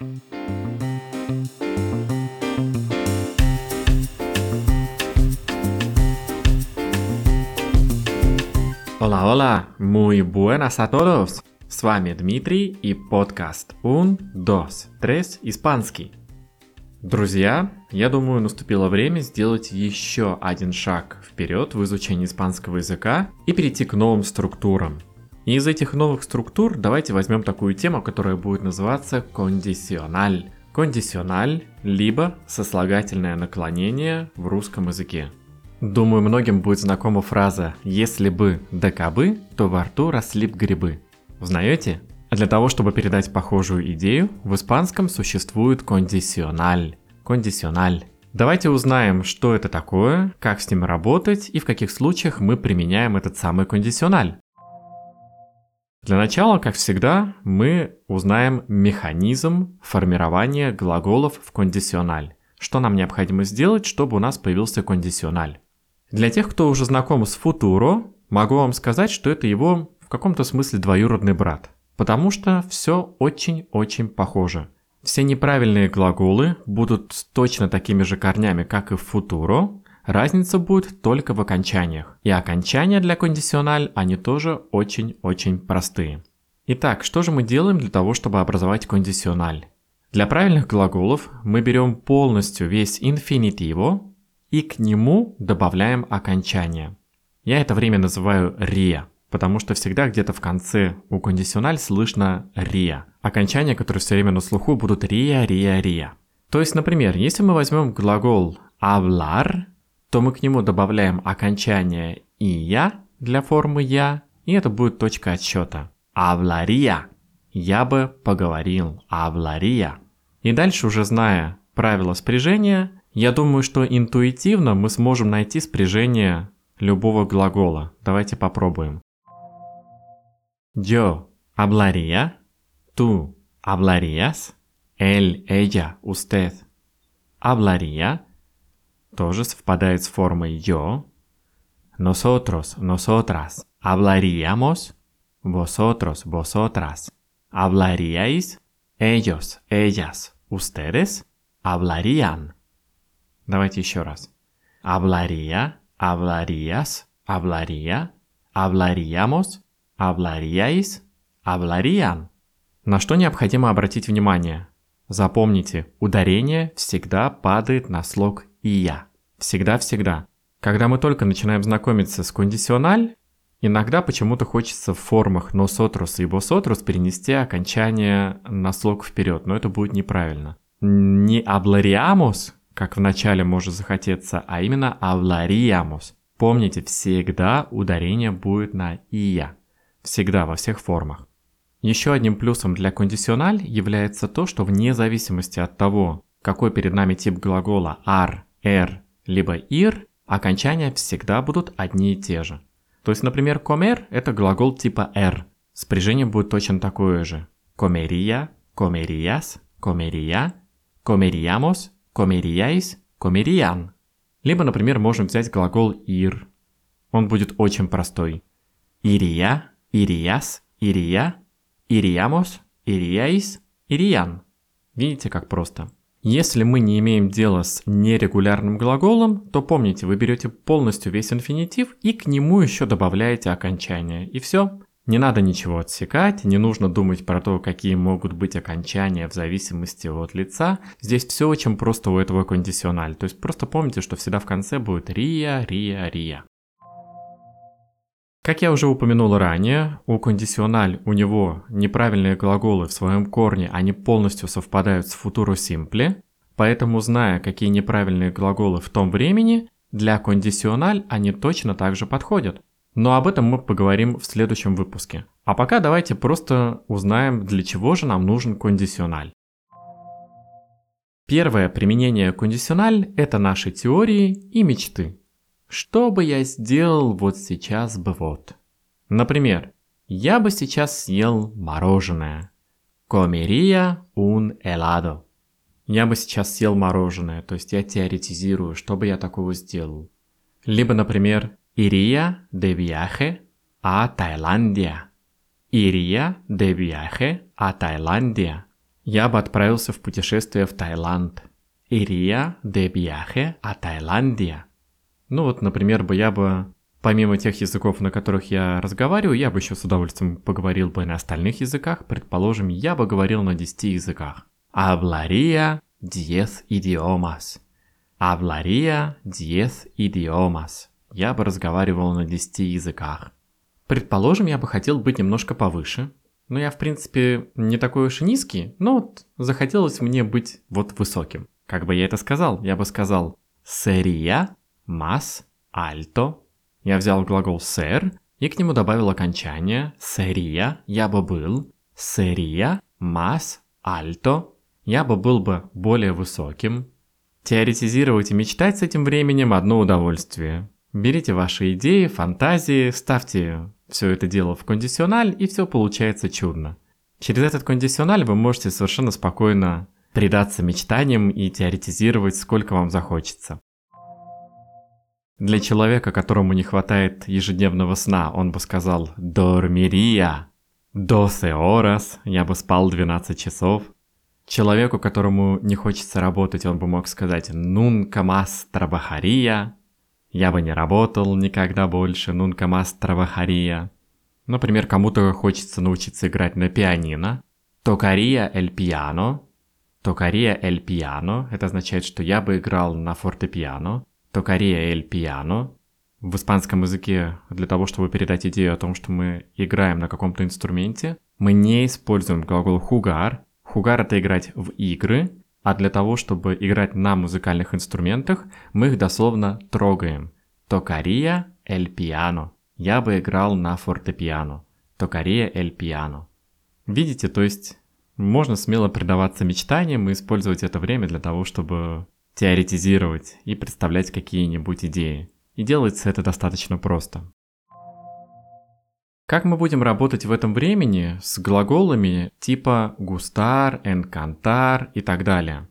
Hola, hola, muy buenas a todos. С вами Дмитрий и подкаст Un, Dos, Tres Испанский. Друзья, я думаю, наступило время сделать еще один шаг вперед в изучении испанского языка и перейти к новым структурам. И из этих новых структур давайте возьмем такую тему, которая будет называться кондициональ. Кондициональ, либо сослагательное наклонение в русском языке. Думаю, многим будет знакома фраза «Если бы да кабы, то во рту росли б грибы». Узнаете? А для того, чтобы передать похожую идею, в испанском существует кондициональ. Кондициональ. Давайте узнаем, что это такое, как с ним работать и в каких случаях мы применяем этот самый кондициональ. Для начала, как всегда, мы узнаем механизм формирования глаголов в кондициональ. Что нам необходимо сделать, чтобы у нас появился кондициональ? Для тех, кто уже знаком с Футуро, могу вам сказать, что это его в каком-то смысле двоюродный брат. Потому что все очень-очень похоже. Все неправильные глаголы будут точно такими же корнями, как и в Футуро. Разница будет только в окончаниях. И окончания для кондициональ, они тоже очень-очень простые. Итак, что же мы делаем для того, чтобы образовать кондициональ? Для правильных глаголов мы берем полностью весь инфинитиво, и к нему добавляем окончание. Я это время называю «ре», потому что всегда где-то в конце у кондициональ слышно «ре». Окончания, которые все время на слуху, будут «ре», «ре», «ре». То есть, например, если мы возьмем глагол «hablar», то мы к нему добавляем окончание «ия» для формы «я», и это будет точка отсчета. «Hablaría» – «я бы поговорил», «hablaría». И дальше уже зная правила спряжения, я думаю, что интуитивно мы сможем найти спряжение любого глагола. Давайте попробуем. Yo hablaría, tú hablarías, él, ella, usted hablaría, тоже совпадает с формой yo. Nosotros, nosotras hablaríamos, vosotros, vosotras hablaríais, ellos, ellas, ustedes hablarían. Давайте еще раз. Hablaría, hablarías, hablaría, hablaríamos, hablaríais, hablarían. На что необходимо обратить внимание? Запомните, ударение всегда падает на слог «ия». Всегда-всегда. Когда мы только начинаем знакомиться с кондициональ, иногда почему-то хочется в формах «носотрус» и «босотрус» перенести окончание на слог вперед, но это будет неправильно. Не «аблариамус», как в начале может захотеться, а именно «авлариамус». Помните, всегда ударение будет на «ия». Всегда, во всех формах. Еще одним плюсом для кондициональ является то, что вне зависимости от того, какой перед нами тип глагола «ар», «эр» либо «ир», окончания всегда будут одни и те же. То есть, например, «comer» – это глагол типа «р». Спряжение будет точно такое же. «Comería», «comerías», «comería», «comeríamos», comeríais, comerían. Либо, например, можем взять глагол ir. Он будет очень простой. Iría, irías, iría, iríamos, iríais, irían. Видите, как просто? Если мы не имеем дела с нерегулярным глаголом, то помните, вы берете полностью весь инфинитив и к нему еще добавляете окончание. И все. Не надо ничего отсекать, не нужно думать про то, какие могут быть окончания в зависимости от лица. Здесь все очень просто у этого кондициональ. То есть просто помните, что всегда в конце будет рия, рия, рия. Как я уже упомянул ранее, у кондициональ у него неправильные глаголы в своем корне, они полностью совпадают с футуро симпле, поэтому зная, какие неправильные глаголы в том времени, для кондициональ они точно так же подходят. Но об этом мы поговорим в следующем выпуске. А пока давайте просто узнаем, для чего же нам нужен кондициональ. Первое применение кондициональ – это наши теории и мечты. Что бы я сделал вот сейчас бы вот? Например, я бы сейчас съел мороженое. Comería un helado. Я бы сейчас съел мороженое, то есть я теоретизирую, что бы я такого сделал. Либо, например, Iría de viaje a Tailandia. Iría de viaje a Tailandia. Я бы отправился в путешествие в Таиланд. Iría de viaje a Tailandia. Ну вот, например, бы я бы, помимо тех языков, на которых я разговариваю, я бы еще с удовольствием поговорил бы на остальных языках. Предположим, я бы говорил на 10 языках. Hablaría diez idiomas. Hablaría diez idiomas. Я бы разговаривал на 10 языках. Предположим, я бы хотел быть немножко повыше. Но я, в принципе, не такой уж и низкий, но вот захотелось мне быть вот высоким. Как бы я это сказал? Я бы сказал «sería más alto». Я взял глагол ser и к нему добавил окончание «sería» я бы был, «sería más alto» я бы был бы более высоким. Теоретизировать и мечтать с этим временем одно удовольствие. Берите ваши идеи, фантазии, ставьте все это дело в кондициональ, и все получается чудно. Через этот кондициональ вы можете совершенно спокойно предаться мечтаниям и теоретизировать сколько вам захочется. Для человека, которому не хватает ежедневного сна, он бы сказал «dormiría», «doce horas», я бы спал 12 часов. Человеку, которому не хочется работать, он бы мог сказать «nunca más trabajaría», я бы не работал никогда больше, nunca más trabajaría. Например, кому-то хочется научиться играть на пианино. Tocaría el piano. Tocaría el piano. Это означает, что я бы играл на фортепиано. Tocaría el piano. В испанском языке для того, чтобы передать идею о том, что мы играем на каком-то инструменте, мы не используем глагол jugar. Jugar — это играть в игры, а для того, чтобы играть на музыкальных инструментах, мы их дословно трогаем. Tocaría el piano. Я бы играл на фортепиано. Tocaría el piano. Видите, то есть можно смело предаваться мечтаниям и использовать это время для того, чтобы теоретизировать и представлять какие-нибудь идеи. И делается это достаточно просто. Как мы будем работать в этом времени с глаголами типа густар, encantar и так далее?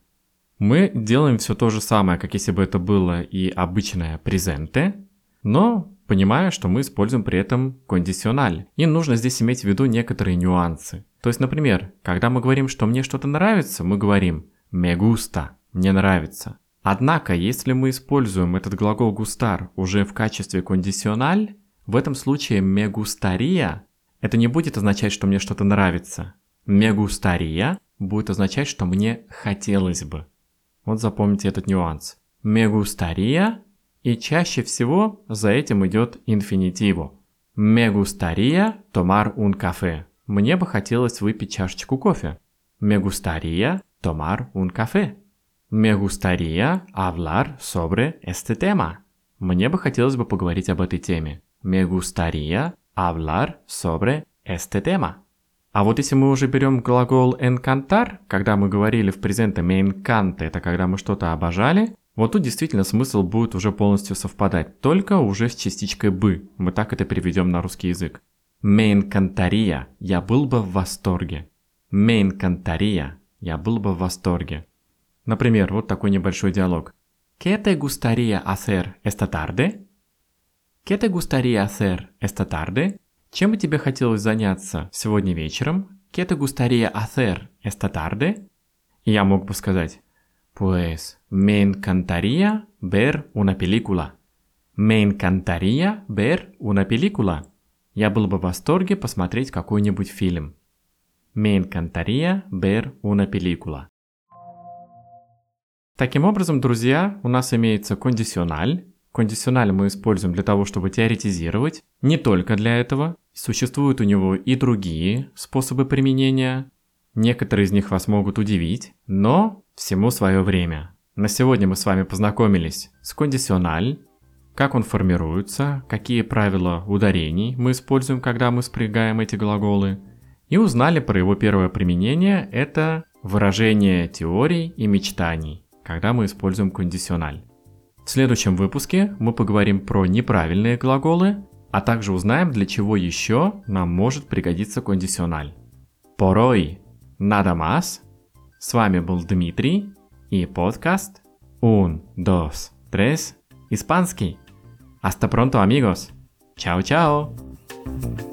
Мы делаем все то же самое, как если бы это было и обычное презенте, но понимая, что мы используем при этом кондициональ. И нужно здесь иметь в виду некоторые нюансы. То есть, например, когда мы говорим, что мне что-то нравится, мы говорим «me gusta», «мне нравится». Однако, если мы используем этот глагол густар уже в качестве кондициональ, в этом случае мегустария это не будет означать, что мне что-то нравится. Мегустария будет означать, что мне хотелось бы. Вот запомните этот нюанс. Мегустария и чаще всего за этим идет инфинитиво. Мегустария tomar un café. Мне бы хотелось выпить чашечку кофе. Мегустария tomar un café. Мегустария hablar sobre este tema. Мне бы хотелось бы поговорить об этой теме. Me gustaría hablar sobre este tema. А вот если мы уже берем глагол encantar, когда мы говорили в презенте me encanta, это когда мы что-то обожали, вот тут действительно смысл будет уже полностью совпадать, только уже с частичкой бы. Мы так это переведем на русский язык. Me encantaría, я был бы в восторге. Me encantaría, я был бы в восторге. Например, вот такой небольшой диалог. ¿Qué te gustaría hacer esta tarde? ¿Qué te gustaría hacer esta tarde? Чем бы тебе хотелось заняться сегодня вечером? ¿Qué te gustaría hacer esta tarde? И я мог бы сказать, pues me encantaría ver una película. Me encantaría ver una película. Я был бы в восторге посмотреть какой-нибудь фильм. Me encantaría ver una película. Таким образом, друзья, у нас имеется кондициональ, Кондициональ мы используем для того, чтобы теоретизировать. Не только для этого. Существуют у него и другие способы применения. Некоторые из них вас могут удивить, но всему свое время. На сегодня мы с вами познакомились с кондициональ, как он формируется, какие правила ударений мы используем, когда мы спрягаем эти глаголы, и узнали про его первое применение – это выражение теорий и мечтаний, когда мы используем кондициональ. В следующем выпуске мы поговорим про неправильные глаголы, а также узнаем, для чего еще нам может пригодиться кондициональ. Порой, nada más. С вами был Дмитрий и подкаст Un, dos, tres, испанский. Hasta pronto, amigos. Чао-чао.